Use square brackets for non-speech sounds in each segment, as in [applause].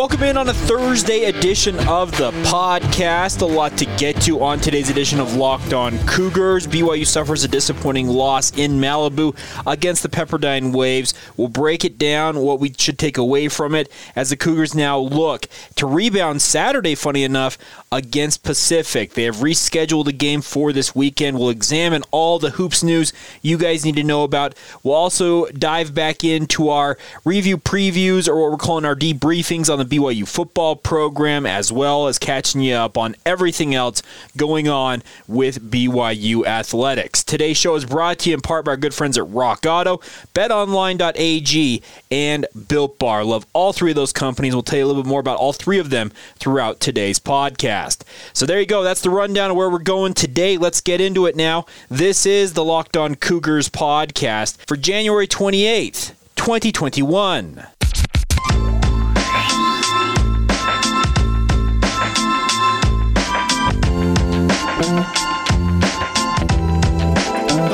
Welcome in on a Thursday edition of the podcast. A lot to get to on today's edition of Locked On Cougars. BYU suffers a disappointing loss in Malibu against the Pepperdine Waves. We'll break it down, what we should take away from it, as the Cougars now look to rebound Saturday, funny enough, against Pacific. They have rescheduled the game for this weekend. We'll examine all the hoops news you guys need to know about. We'll also dive back into our review previews, or what we're calling our debriefings on the BYU football program, as well as catching you up on everything else going on with BYU athletics. Today's show is brought to you in part by our good friends at Rock Auto, BetOnline.ag, and Built Bar. Love all three of those companies. We'll tell you a little bit more about all three of them throughout today's podcast. So there you go. That's the rundown of where we're going today. Let's get into it now. This is the Locked On Cougars podcast for January 28th, 2021.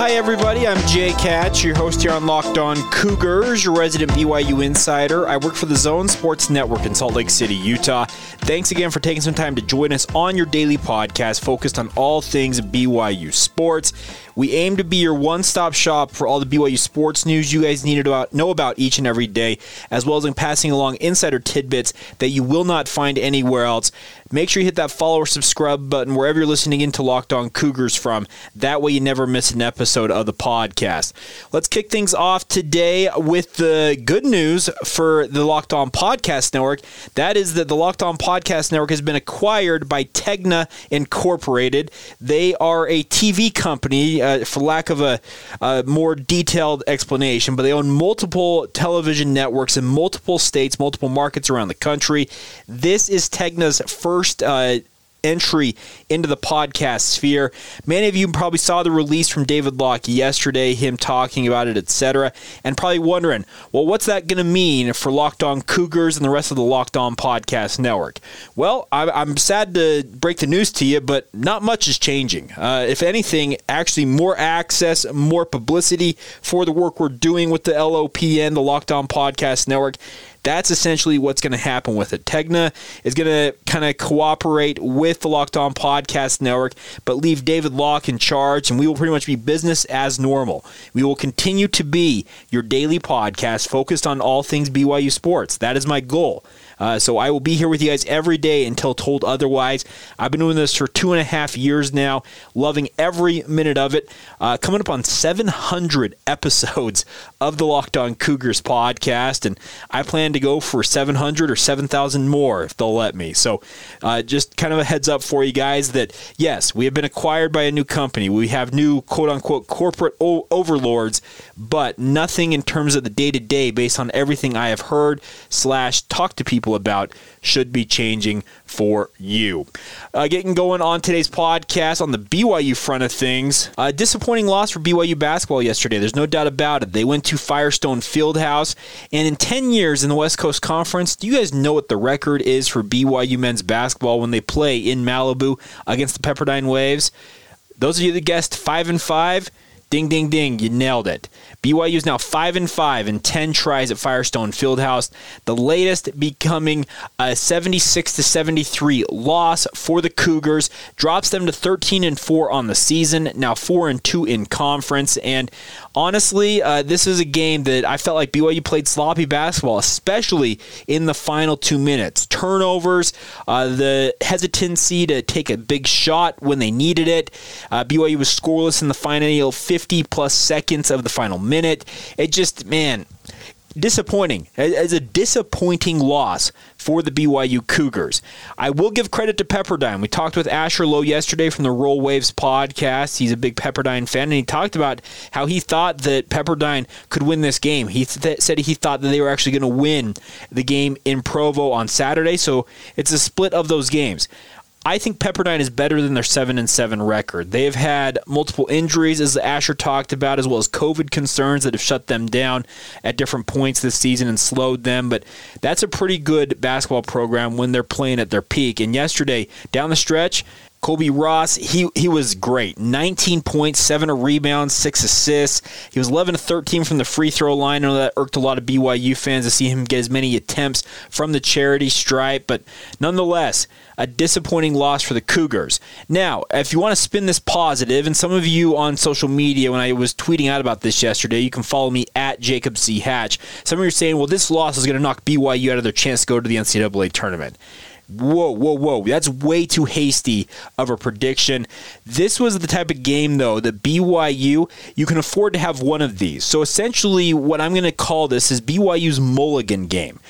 Hi, everybody. I'm Jake Hatch, your host here on Locked On Cougars, your resident BYU insider. I work for the Zone Sports Network in Salt Lake City, Utah. Thanks again for taking some time to join us on your daily podcast focused on all things BYU sports. We aim to be your one stop shop for all the BYU sports news you guys need to know about each and every day, as well as in passing along insider tidbits that you will not find anywhere else. Make sure you hit that follow or subscribe button wherever you're listening into Locked On Cougars from. That way you never miss an episode of the podcast. Let's kick things off today with the good news for the Locked On Podcast Network. That is that the Locked On Podcast Network has been acquired by Tegna Incorporated. They are a TV company uh, for lack of a, a, more detailed explanation, but they own multiple television networks in multiple states, multiple markets around the country. This is Tegna's first. Uh, entry into the podcast sphere. Many of you probably saw the release from David Locke yesterday, him talking about it, etc., and probably wondering, well, what's that going to mean for Locked On Cougars and the rest of the Locked On Podcast Network? Well, I'm sad to break the news to you, but not much is changing. Uh, if anything, actually more access, more publicity for the work we're doing with the LOPN, the Locked On Podcast Network. That's essentially what's going to happen with it. Tegna is going to kind of cooperate with the Locked On Podcast Network, but leave David Locke in charge, and we will pretty much be business as normal. We will continue to be your daily podcast focused on all things BYU sports. That is my goal. Uh, so I will be here with you guys every day until told otherwise. I've been doing this for two and a half years now, loving every minute of it. Uh, coming up on 700 episodes of the Locked On Cougars podcast, and I plan to go for 700 or 7,000 more if they'll let me. So uh, just kind of a heads up for you guys that yes, we have been acquired by a new company. We have new quote unquote corporate o- overlords, but nothing in terms of the day to day based on everything I have heard slash talked to people people about should be changing for you. Uh, getting going on today's podcast on the BYU front of things. A disappointing loss for BYU basketball yesterday. There's no doubt about it. They went to Firestone Fieldhouse, and in 10 years in the West Coast Conference, do you guys know what the record is for BYU men's basketball when they play in Malibu against the Pepperdine Waves? Those of you that guessed 5 and 5, Ding, ding, ding! You nailed it. BYU is now five and five in ten tries at Firestone Fieldhouse. The latest becoming a 76 to 73 loss for the Cougars drops them to 13 and four on the season. Now four and two in conference. And honestly, uh, this is a game that I felt like BYU played sloppy basketball, especially in the final two minutes. Turnovers, uh, the hesitancy to take a big shot when they needed it. Uh, BYU was scoreless in the final 50 plus seconds of the final minute. It just, man, disappointing. As a disappointing loss for the BYU Cougars. I will give credit to Pepperdine. We talked with Asher Lowe yesterday from the Roll Waves podcast. He's a big Pepperdine fan, and he talked about how he thought that Pepperdine could win this game. He th- said he thought that they were actually going to win the game in Provo on Saturday, so it's a split of those games. I think Pepperdine is better than their 7 and 7 record. They have had multiple injuries, as Asher talked about, as well as COVID concerns that have shut them down at different points this season and slowed them. But that's a pretty good basketball program when they're playing at their peak. And yesterday, down the stretch, Colbey Ross, he he was great. 19 points, seven rebounds, six assists. He was 11 to 13 from the free throw line. I know that irked a lot of BYU fans to see him get as many attempts from the charity stripe, but nonetheless, a disappointing loss for the Cougars. Now, if you want to spin this positive, and some of you on social media, when I was tweeting out about this yesterday, you can follow me at Jacob C. Hatch. Some of you are saying, well, this loss is going to knock BYU out of their chance to go to the NCAA tournament. Whoa, whoa, whoa. That's way too hasty of a prediction. This was the type of game, though, that BYU, you can afford to have one of these. So essentially, what I'm going to call this is BYU's mulligan game.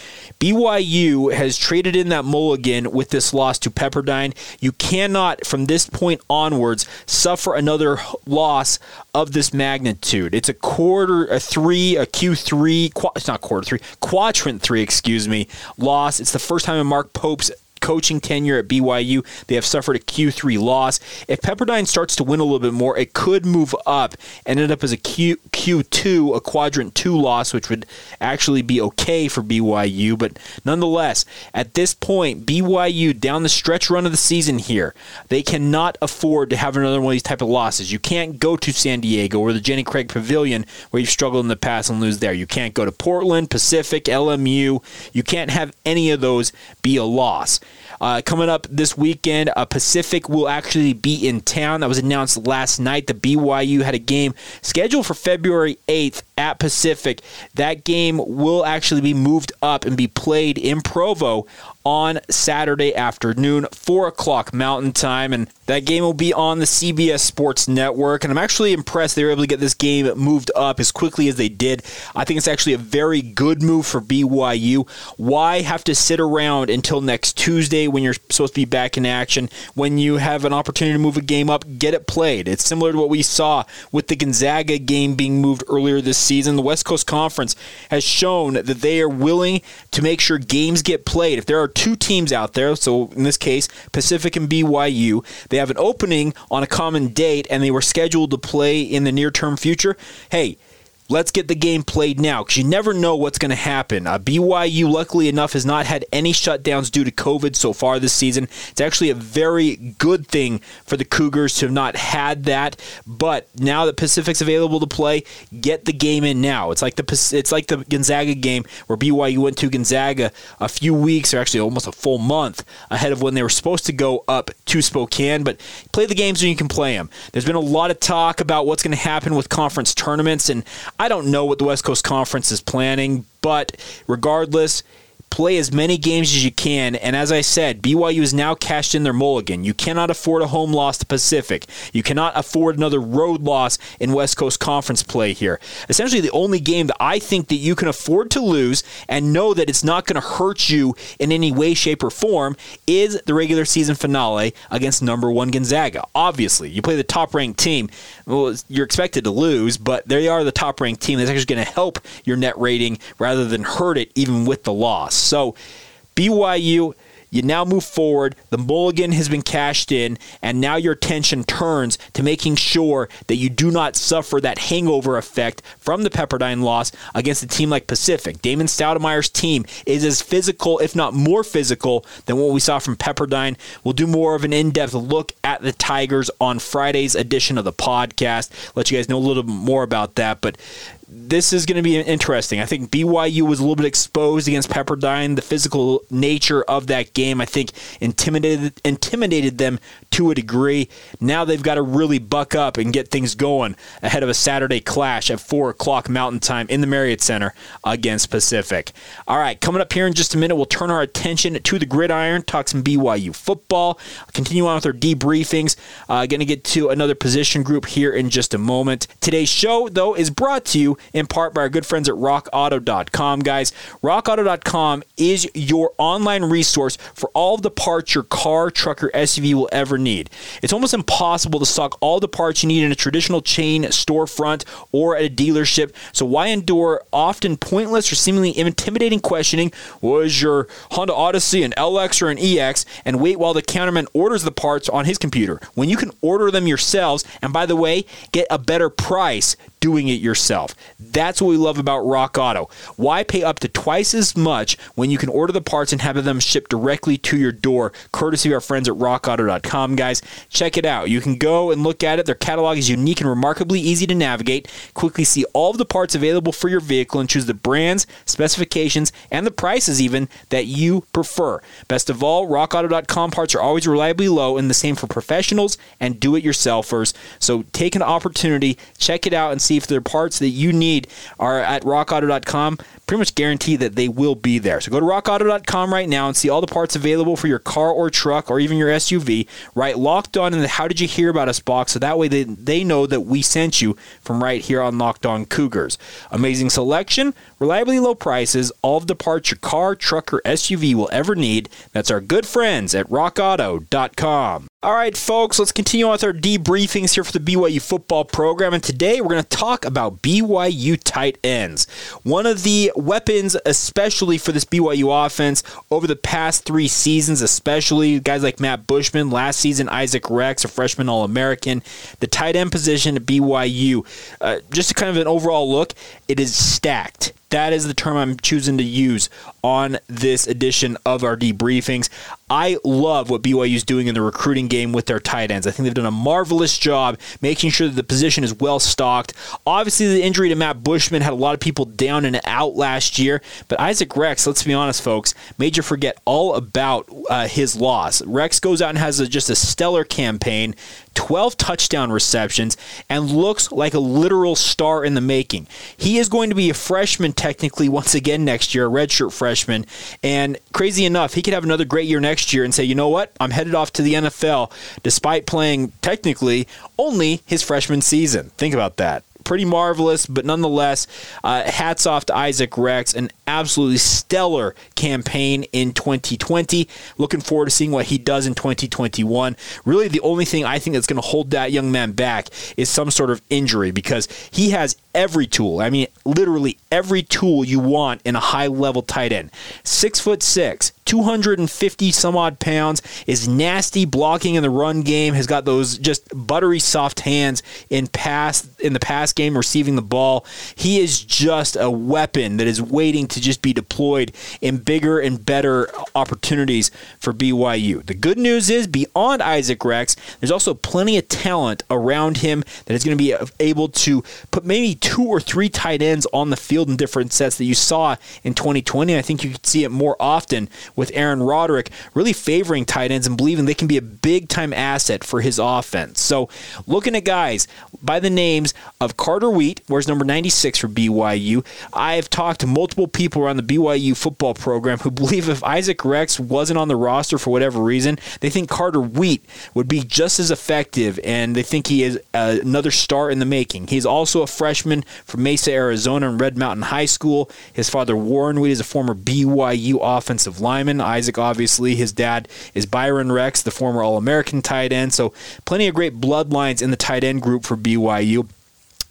BYU has traded in that mulligan with this loss to Pepperdine. You cannot, from this point onwards, suffer another loss of this magnitude. It's a quarter, a three, a Q3, it's not quarter three, quadrant three, excuse me, loss. It's the first time in Mark Pope's coaching tenure at BYU. They have suffered a Q3 loss. If Pepperdine starts to win a little bit more, it could move up and end up as a Q, Q2, a quadrant two loss, which would actually be okay for BYU. But nonetheless, at this point, BYU down the stretch run of the season here, they cannot afford to have another one of these type of losses. You can't go to San Diego or the Jenny Craig Pavilion where you've struggled in the past and lose there. You can't go to Portland, Pacific, LMU. You can't have any of those be a loss. Uh, coming up this weekend, uh, Pacific will actually be in town. That was announced last night. The BYU had a game scheduled for February 8th at Pacific. That game will actually be moved up and be played in Provo on Saturday afternoon, 4 o'clock Mountain Time. And that game will be on the CBS Sports Network. And I'm actually impressed they were able to get this game moved up as quickly as they did. I think it's actually a very good move for BYU. Why have to sit around until next Tuesday when you're supposed to be back in action? When you have an opportunity to move a game up, get it played. It's similar to what we saw with the Gonzaga game being moved earlier this season. The West Coast Conference has shown that they are willing to make sure games get played. If there are two teams out there. So in this case, Pacific and BYU. They have an opening on a common date, and they were scheduled to play in the near term future. Hey, Let's get the game played now because you never know what's going to happen. Uh, BYU, luckily enough, has not had any shutdowns due to COVID so far this season. It's actually a very good thing for the Cougars to have not had that. But now that Pacific's available to play, get the game in now. It's like the it's like the Gonzaga game where BYU went to Gonzaga a few weeks, or actually almost a full month ahead of when they were supposed to go up to Spokane. But play the games when you can play them. There's been a lot of talk about what's going to happen with conference tournaments and I don't know what the West Coast Conference is planning, but regardless, play as many games as you can. And as I said, BYU has now cashed in their mulligan. You cannot afford a home loss to Pacific. You cannot afford another road loss in West Coast Conference play here. Essentially, the only game that I think that you can afford to lose and know that it's not going to hurt you in any way, shape, or form is the regular season finale against number one Gonzaga. Obviously, you play the top ranked team. Well, you're expected to lose, but they are the top ranked team. That's actually going to help your net rating rather than hurt it, even with the loss. So BYU you now move forward. The mulligan has been cashed in, and now your attention turns to making sure that you do not suffer that hangover effect from the Pepperdine loss against a team like Pacific. Damon Stoudemire's team is as physical, if not more physical, than what we saw from Pepperdine. We'll do more of an in depth look at the Tigers on Friday's edition of the podcast. Let you guys know a little bit more about that. But this is going to be interesting. I think BYU was a little bit exposed against Pepperdine. The physical nature of that game, I think, intimidated intimidated them to a degree. Now they've got to really buck up and get things going ahead of a Saturday clash at four o'clock Mountain Time in the Marriott Center against Pacific. All right, coming up here in just a minute, we'll turn our attention to the gridiron, talk some BYU football, continue on with our debriefings. Uh, Going to get to another position group here in just a moment. Today's show, though, is brought to you in part by our good friends at rockauto.com, guys. Rockauto.com is your online resource for all the parts your car, truck, or SUV will ever need. It's almost impossible to stock all the parts you need in a traditional chain storefront or at a dealership. So why endure often pointless or seemingly intimidating questioning? Was your Honda Odyssey an LX or an EX? And wait while the counterman orders the parts on his computer. When you can order them yourselves, and by the way, get a better price doing it yourself. That's what we love about Rock Auto. Why pay up to twice as much when you can order the parts and have them shipped directly to your door, courtesy of our friends at rockauto.com, guys? Check it out. You can go and look at it. Their catalog is unique and remarkably easy to navigate. Quickly see all of the parts available for your vehicle and choose the brands, specifications, and the prices even that you prefer. Best of all, rockauto.com parts are always reliably low and the same for professionals and do-it-yourselfers. So take an opportunity, check it out and see if there are parts that you need are at rockauto.com. Pretty much guarantee that they will be there. So go to rockauto.com right now and see all the parts available for your car or truck or even your SUV. Right, locked on in the How Did You Hear About Us box so that way they, they know that we sent you from right here on Locked On Cougars. Amazing selection, reliably low prices, all of the parts your car, truck, or SUV will ever need. That's our good friends at rockauto.com. All right, folks, let's continue on with our debriefings here for the BYU football program. And today we're going to talk about BYU tight ends. One of the weapons, especially for this BYU offense over the past three seasons, especially guys like Matt Bushman, last season, Isaac Rex, a freshman All American. The tight end position at BYU, uh, just kind of an overall look, it is stacked. That is the term I'm choosing to use on this edition of our debriefings. I love what BYU is doing in the recruiting game with their tight ends. I think they've done a marvelous job making sure that the position is well stocked. Obviously, the injury to Matt Bushman had a lot of people down and out last year, but Isaac Rex, let's be honest, folks, made you forget all about uh, his loss. Rex goes out and has a, just a stellar campaign. 12 touchdown receptions, and looks like a literal star in the making. He is going to be a freshman technically once again next year, a redshirt freshman. And crazy enough, he could have another great year next year and say, you know what? I'm headed off to the NFL despite playing technically only his freshman season. Think about that pretty marvelous, but nonetheless, uh, hats off to Isaac Rex. An absolutely stellar campaign in 2020. Looking forward to seeing what he does in 2021. Really, the only thing I think that's going to hold that young man back is some sort of injury because he has every tool. I mean, literally every tool you want in a high level tight end. Six foot six, 250 some odd pounds, is nasty blocking in the run game, has got those just buttery soft hands in pass in the pass game receiving the ball. He is just a weapon that is waiting to just be deployed in bigger and better opportunities for BYU. The good news is beyond Isaac Rex, there's also plenty of talent around him that is going to be able to put maybe two or three tight ends on the field in different sets that you saw in 2020. I think you could see it more often with Aaron Roderick really favoring tight ends and believing they can be a big time asset for his offense. So, looking at guys by the names of Carter Wheat, where's number 96 for BYU. I've talked to multiple people around the BYU football program who believe if Isaac Rex wasn't on the roster for whatever reason, they think Carter Wheat would be just as effective, and they think he is uh, another star in the making. He's also a freshman from Mesa, Arizona, and Red Mountain High School. His father, Warren Wheat, is a former BYU offensive lineman. Isaac, obviously, his dad is Byron Rex, the former All American tight end. So, plenty of great bloodlines in the tight end group for BYU.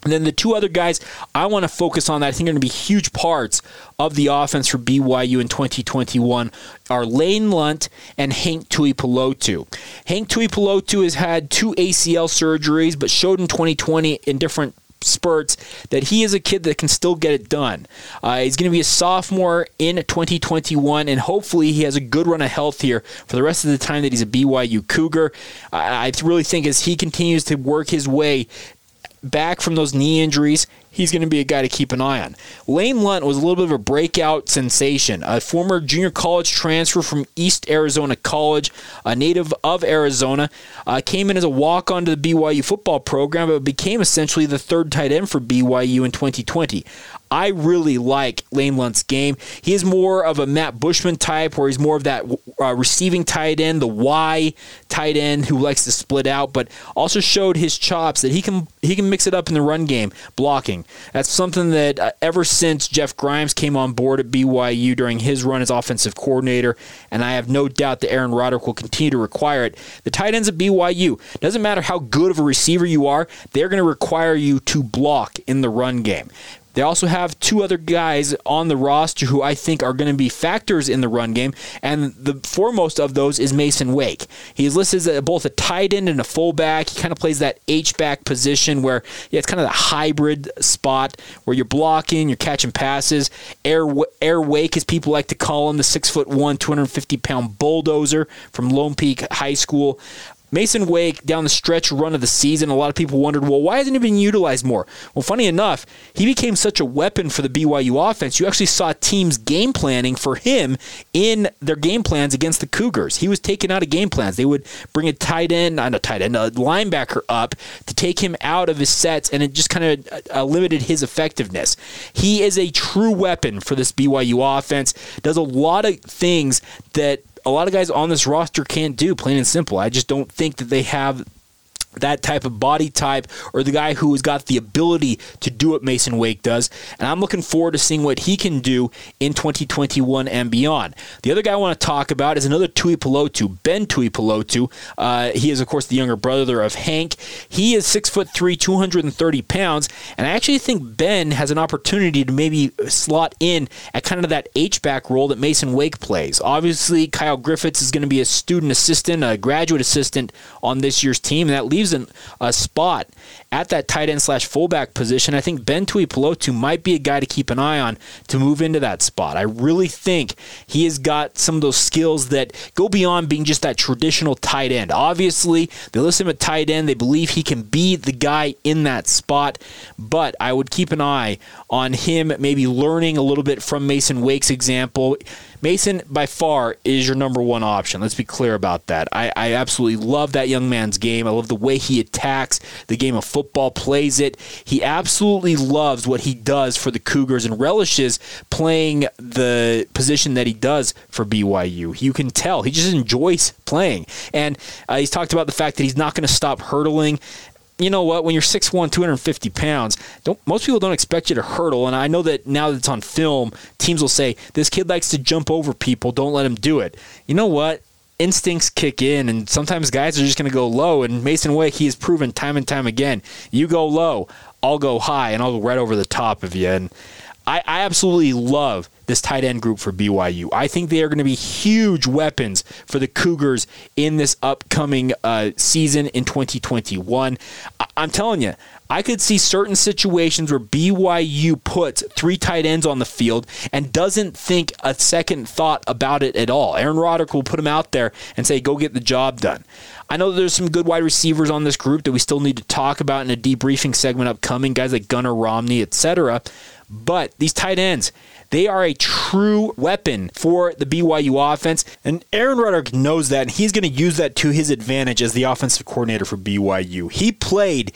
And then the two other guys I want to focus on that I think are going to be huge parts of the offense for BYU in 2021 are Lane Lunt and Hank Tuipulotu. Hank Tuipulotu has had two ACL surgeries, but showed in 2020 in different spurts that he is a kid that can still get it done. Uh, he's going to be a sophomore in 2021, and hopefully he has a good run of health here for the rest of the time that he's a BYU Cougar. I really think as he continues to work his way back from those knee injuries, he's going to be a guy to keep an eye on. Lane Lunt was a little bit of a breakout sensation, a former junior college transfer from East Arizona College, a native of Arizona, uh, came in as a walk on to the BYU football program, but became essentially the third tight end for BYU in 2020. I really like Lane Lunt's game. He is more of a Matt Bushman type, where he's more of that uh, receiving tight end, the Y tight end who likes to split out, but also showed his chops that he can he can mix it up in the run game, blocking. That's something that uh, ever since Jeff Grimes came on board at BYU during his run as offensive coordinator, and I have no doubt that Aaron Roderick will continue to require it. The tight ends at BYU doesn't matter how good of a receiver you are, they're going to require you to block in the run game. They also have two other guys on the roster who I think are going to be factors in the run game, and the foremost of those is Mason Wake. He's listed as both a tight end and a fullback. He kind of plays that H back position where yeah, it's kind of the hybrid spot where you're blocking, you're catching passes. Air Air Wake, as people like to call him, the six foot one, 250 pound bulldozer from Lone Peak High School. Mason Wake down the stretch run of the season, a lot of people wondered, well, why hasn't he been utilized more? Well, funny enough, he became such a weapon for the BYU offense. You actually saw teams game planning for him in their game plans against the Cougars. He was taken out of game plans. They would bring a tight end, not a tight end, a linebacker up to take him out of his sets, and it just kind of uh, limited his effectiveness. He is a true weapon for this BYU offense. Does a lot of things that a lot of guys on this roster can't do, plain and simple. I just don't think that they have that type of body type or the guy who has got the ability to do what Mason Wake does. And I'm looking forward to seeing what he can do in 2021 and beyond. The other guy I want to talk about is another Tuipulotu, Ben Tuipulotu. Uh, he is, of course, the younger brother of Hank. He is six foot three, 230 pounds, and I actually think Ben has an opportunity to maybe slot in at kind of that H back role that Mason Wake plays. Obviously, Kyle Griffiths is going to be a student assistant, a graduate assistant on this year's team, and that leaves a spot at that tight end slash fullback position. I think Ben Tuipulotu might be a guy to keep an eye on to move into that spot. I really think he has got some of those skills that go beyond being just that traditional tight end. Obviously, they list him at tight end. They believe he can be the guy in that spot, but I would keep an eye on him maybe learning a little bit from Mason Wake's example. Mason, by far, is your number one option. Let's be clear about that. I, I absolutely love that young man's game. I love the way he attacks the game of football, plays it. He absolutely loves what he does for the Cougars and relishes playing the position that he does for BYU. You can tell he just enjoys playing. And uh, he's talked about the fact that he's not going to stop hurdling you know what? When you're 6'1", 250 pounds, don't most people don't expect you to hurdle. And I know that now that it's on film, teams will say this kid likes to jump over people. Don't let him do it. You know what? Instincts kick in, and sometimes guys are just going to go low. And Mason Wake, he has proven time and time again, you go low, I'll go high, and I'll go right over the top of you. And I, I absolutely love this tight end group for BYU. I think they are going to be huge weapons for the Cougars in this upcoming uh, season in 2021. I- I'm telling you, I could see certain situations where BYU puts three tight ends on the field and doesn't think a second thought about it at all. Aaron Roderick will put him out there and say, go get the job done. I know there's some good wide receivers on this group that we still need to talk about in a debriefing segment upcoming, guys like Gunnar Romney, etc. But these tight ends, they are a true weapon for the BYU offense. And Aaron Roderick knows that, and he's going to use that to his advantage as the offensive coordinator for BYU. He played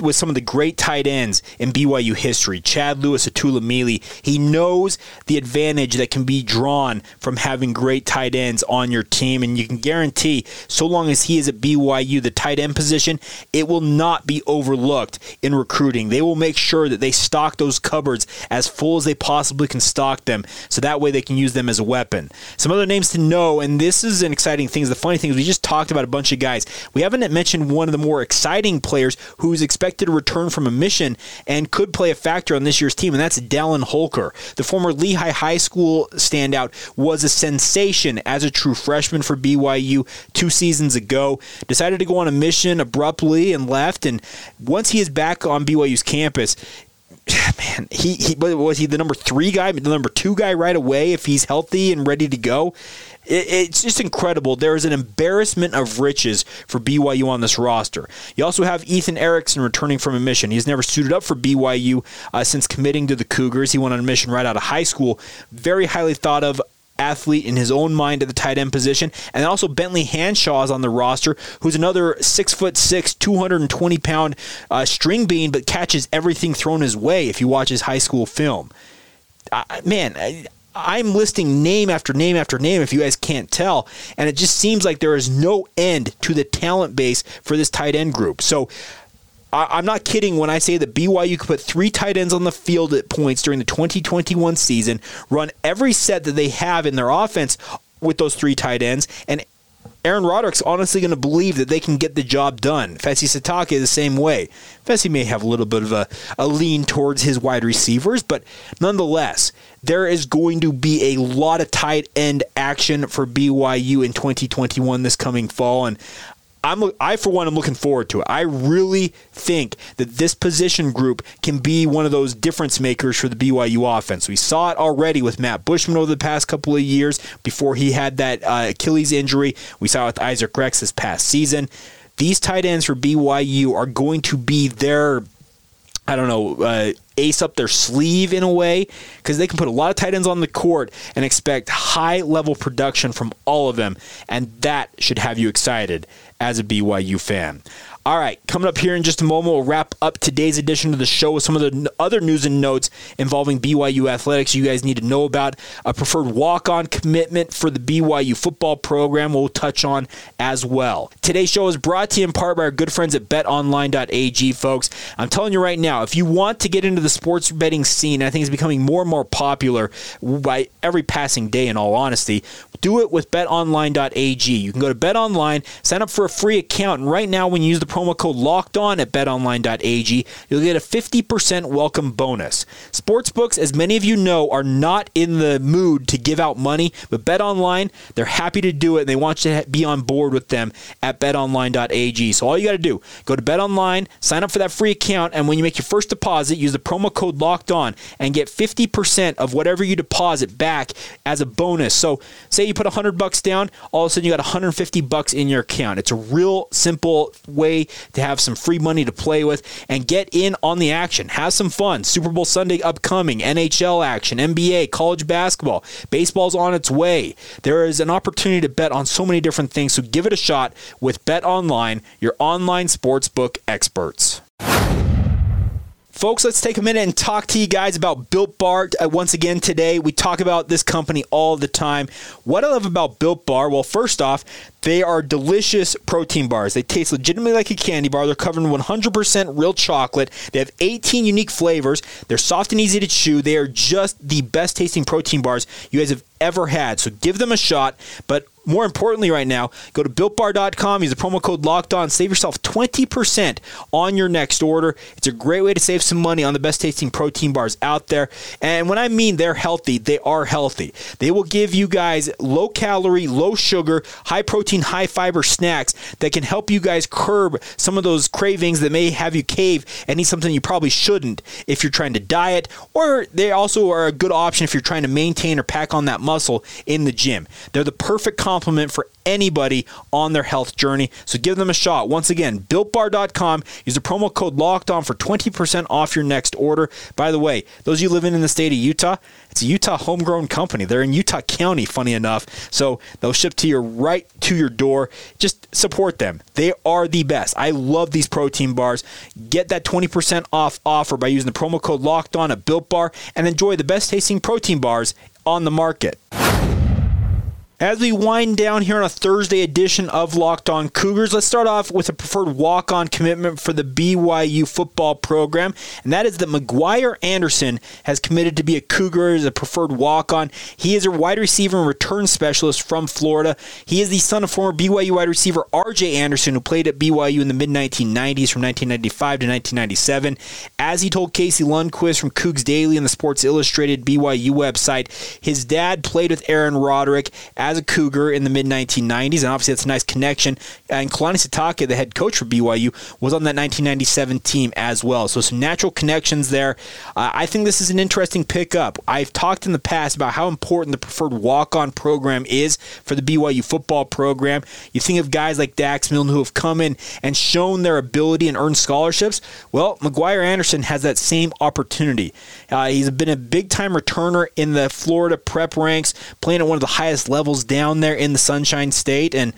with some of the great tight ends in BYU history, Chad Lewis, Itula Mili. He knows the advantage that can be drawn from having great tight ends on your team, and you can guarantee, so long as he is at BYU, the tight end position, it will not be overlooked in recruiting. They will make sure that they stock those cupboards as full as they possibly can stock them, so that way they can use them as a weapon. Some other names to know, and this is an exciting thing. The funny thing is, we just talked about a bunch of guys. We haven't mentioned one of the more exciting players who's expected to return from a mission and could play a factor on this year's team, and that's Dallin Holker. The former Lehigh High School standout was a sensation as a true freshman for BYU two seasons ago. Decided to go on a mission abruptly and left, and once he is back on BYU's campus, [sighs] man, he, he was he the number three guy, the number two guy right away if he's healthy and ready to go it, it's just incredible. There is an embarrassment of riches for BYU on this roster. You also have Ethan Erickson returning from a mission. He's never suited up for BYU uh, since committing to the Cougars. He went on a mission right out of high school. Very highly thought of athlete in his own mind at the tight end position. And also Bentley Hanshaw is on the roster, who's another six foot six, 220 pound uh, string bean, but catches everything thrown his way if you watch his high school film. Uh, man, I, I'm listing name after name after name if you guys can't tell. And it just seems like there is no end to the talent base for this tight end group. So I, am not kidding when I say that BYU could put three tight ends on the field at points during the 2021 season, run every set that they have in their offense with those three tight ends, and Aaron Roderick's honestly going to believe that they can get the job done. Fesi Sitake the same way. Fesi may have a little bit of a, a lean towards his wide receivers, but nonetheless, there is going to be a lot of tight end action for BYU in 2021 this coming fall, and I'm I for one am looking forward to it. I really think that this position group can be one of those difference makers for the BYU offense. We saw it already with Matt Bushman over the past couple of years before he had that uh, Achilles injury. We saw it with Isaac Rex this past season. These tight ends for BYU are going to be their I don't know, uh, ace up their sleeve in a way because they can put a lot of tight ends on the court and expect high level production from all of them. And that should have you excited as a BYU fan. All right, coming up here in just a moment, we'll wrap up today's edition of the show with some of the other news and notes involving BYU athletics you guys need to know about. A preferred walk on commitment for the BYU football program we'll touch on as well. Today's show is brought to you in part by our good friends at betonline.ag, folks. I'm telling you right now, if you want to get into the sports betting scene, I think it's becoming more and more popular by every passing day, in all honesty. Do it with betonline.ag. You can go to betonline, sign up for a free account, and right now, when you use the promo code locked on at betonline.ag, you'll get a 50% welcome bonus. Sportsbooks, as many of you know, are not in the mood to give out money, but betonline, they're happy to do it and they want you to be on board with them at betonline.ag. So all you got to do, go to betonline, sign up for that free account, and when you make your first deposit, use the promo code locked on and get 50% of whatever you deposit back as a bonus. So say you put 100 bucks down, all of a sudden you got 150 bucks in your account. It's a real simple way to have some free money to play with and get in on the action. Have some fun. Super Bowl Sunday upcoming, NHL action, NBA, college basketball, baseball's on its way. There is an opportunity to bet on so many different things, so give it a shot with Bet Online, your online sportsbook experts. Folks, let's take a minute and talk to you guys about Built Bar uh, once again today. We talk about this company all the time. What I love about Built Bar, well, first off, they are delicious protein bars. They taste legitimately like a candy bar. They're covered in 100% real chocolate. They have 18 unique flavors. They're soft and easy to chew. They are just the best tasting protein bars you guys have ever had. So give them a shot. But more importantly, right now, go to builtbar.com, use the promo code locked on, save yourself 20% on your next order. It's a great way to save some money on the best tasting protein bars out there. And when I mean they're healthy, they are healthy. They will give you guys low calorie, low sugar, high protein, high fiber snacks that can help you guys curb some of those cravings that may have you cave and eat something you probably shouldn't if you're trying to diet, or they also are a good option if you're trying to maintain or pack on that muscle in the gym. They're the perfect complement for anybody on their health journey. So give them a shot. Once again, builtbar.com. Use the promo code locked on for 20% off your next order. By the way, those you living in the state of Utah, it's a Utah homegrown company. They're in Utah County, funny enough. So they'll ship to your right to your door. Just support them. They are the best. I love these protein bars. Get that 20% off offer by using the promo code locked on at Built Bar and enjoy the best tasting protein bars on the market. As we wind down here on a Thursday edition of Locked On Cougars, let's start off with a preferred walk on commitment for the BYU football program, and that is that McGuire Anderson has committed to be a Cougar as a preferred walk on. He is a wide receiver and return specialist from Florida. He is the son of former BYU wide receiver RJ Anderson, who played at BYU in the mid 1990s from 1995 to 1997. As he told Casey Lundquist from Cougs Daily and the Sports Illustrated BYU website, his dad played with Aaron Roderick. As as a Cougar in the mid 1990s, and obviously that's a nice connection. And Kalani Sitake, the head coach for BYU, was on that 1997 team as well. So some natural connections there. Uh, I think this is an interesting pickup. I've talked in the past about how important the preferred walk-on program is for the BYU football program. You think of guys like Dax Milne who have come in and shown their ability and earned scholarships. Well, McGuire Anderson has that same opportunity. Uh, he's been a big-time returner in the Florida prep ranks, playing at one of the highest levels down there in the Sunshine State, and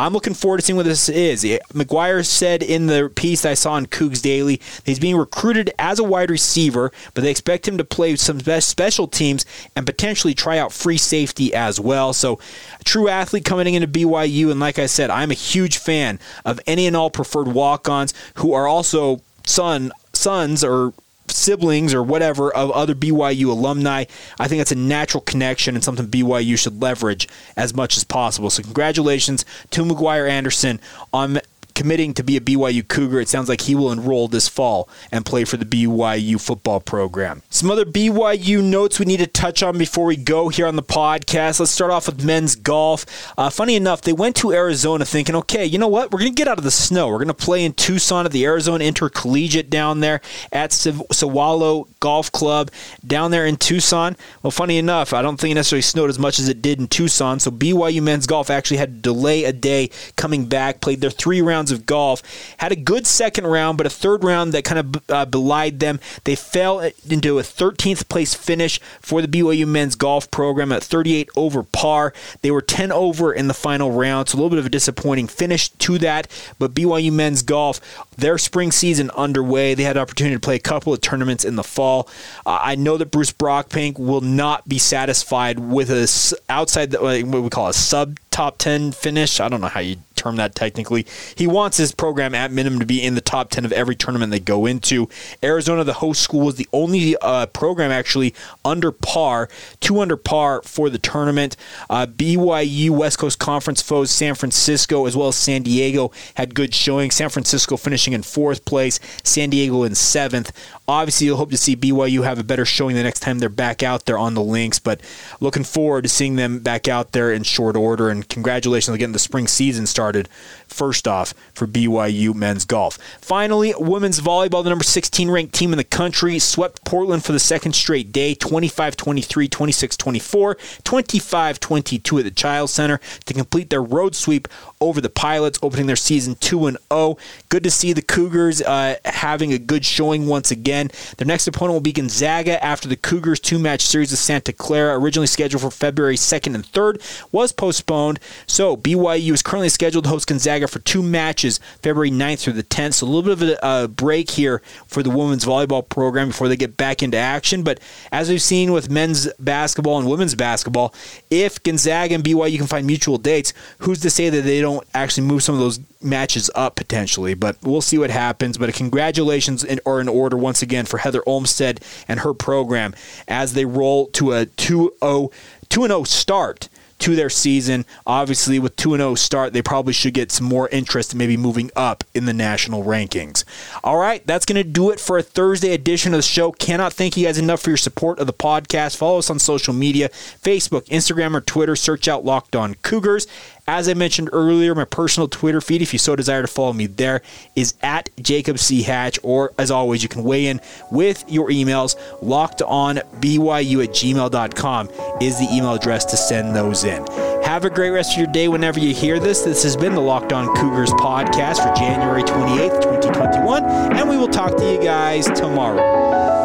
I'm looking forward to seeing what this is. McGuire said in the piece I saw on Cougs Daily he's being recruited as a wide receiver, but they expect him to play some special teams and potentially try out free safety as well. So, a true athlete coming into BYU, and like I said, I'm a huge fan of any and all preferred walk-ons who are also son sons or siblings or whatever of other BYU alumni. I think that's a natural connection and something BYU should leverage as much as possible. So, congratulations to McGuire Anderson on committing to be a BYU Cougar. It sounds like he will enroll this fall and play for the BYU football program. Some other BYU notes we need to touch on before we go here on the podcast. Let's start off with men's golf. Uh, funny enough, they went to Arizona thinking, okay, you know what? We're going to get out of the snow. We're going to play in Tucson at the Arizona Intercollegiate down there at Sewailo Golf Club down there in Tucson. Well, funny enough, I don't think it necessarily snowed as much as it did in Tucson. So BYU men's golf actually had to delay a day coming back, played their three rounds rounds of golf. Had a good second round, but a third round that kind of uh, belied them. They fell into a 13th place finish for the BYU men's golf program at 38 over par. They were 10 over in the final round, so a little bit of a disappointing finish to that. But BYU men's golf, their spring season underway. They had an opportunity to play a couple of tournaments in the fall. Uh, I know that Bruce Brockbank will not be satisfied with a outside the, what we call a sub top 10 finish. I don't know how you term that technically. He wants his program at minimum to be in the top 10 of every tournament they go into. Arizona, the host school, was the only uh, program actually under par, two under par for the tournament. Uh, BYU West Coast Conference foes San Francisco as well as San Diego had good showing. San Francisco finishing in fourth place, San Diego in seventh. Obviously, you'll hope to see BYU have a better showing the next time they're back out there on the links, but looking forward to seeing them back out there in short order. And congratulations on getting the spring season started first off for BYU men's golf. Finally, women's volleyball, the number 16 ranked team in the country, swept Portland for the second straight day 25 23, 26 24, 25 22 at the Chiles Center to complete their road sweep over the Pilots, opening their season 2 0. Good to see the Cougars uh, having a good showing once again. Their next opponent will be Gonzaga after the Cougars two match series of Santa Clara, originally scheduled for February 2nd and 3rd, was postponed. So BYU is currently scheduled to host Gonzaga for two matches, February 9th through the 10th. So a little bit of a, a break here for the women's volleyball program before they get back into action. But as we've seen with men's basketball and women's basketball, if Gonzaga and BYU can find mutual dates, who's to say that they don't actually move some of those matches up potentially? But we'll see what happens. But congratulations in, are in order once again for Heather Olmstead and her program as they roll to a 2 0 2 start to their season. Obviously, with 2 0 start, they probably should get some more interest, maybe moving up in the national rankings. All right, that's going to do it for a Thursday edition of the show. Cannot thank you guys enough for your support of the podcast. Follow us on social media Facebook, Instagram, or Twitter. Search out Locked On Cougars. As I mentioned earlier, my personal Twitter feed, if you so desire to follow me there, is at Jacob C. Hatch. Or as always, you can weigh in with your emails. Locked on BYU at gmail.com is the email address to send those in. Have a great rest of your day whenever you hear this. This has been the Locked On Cougars podcast for January 28th, 2021, and we will talk to you guys tomorrow.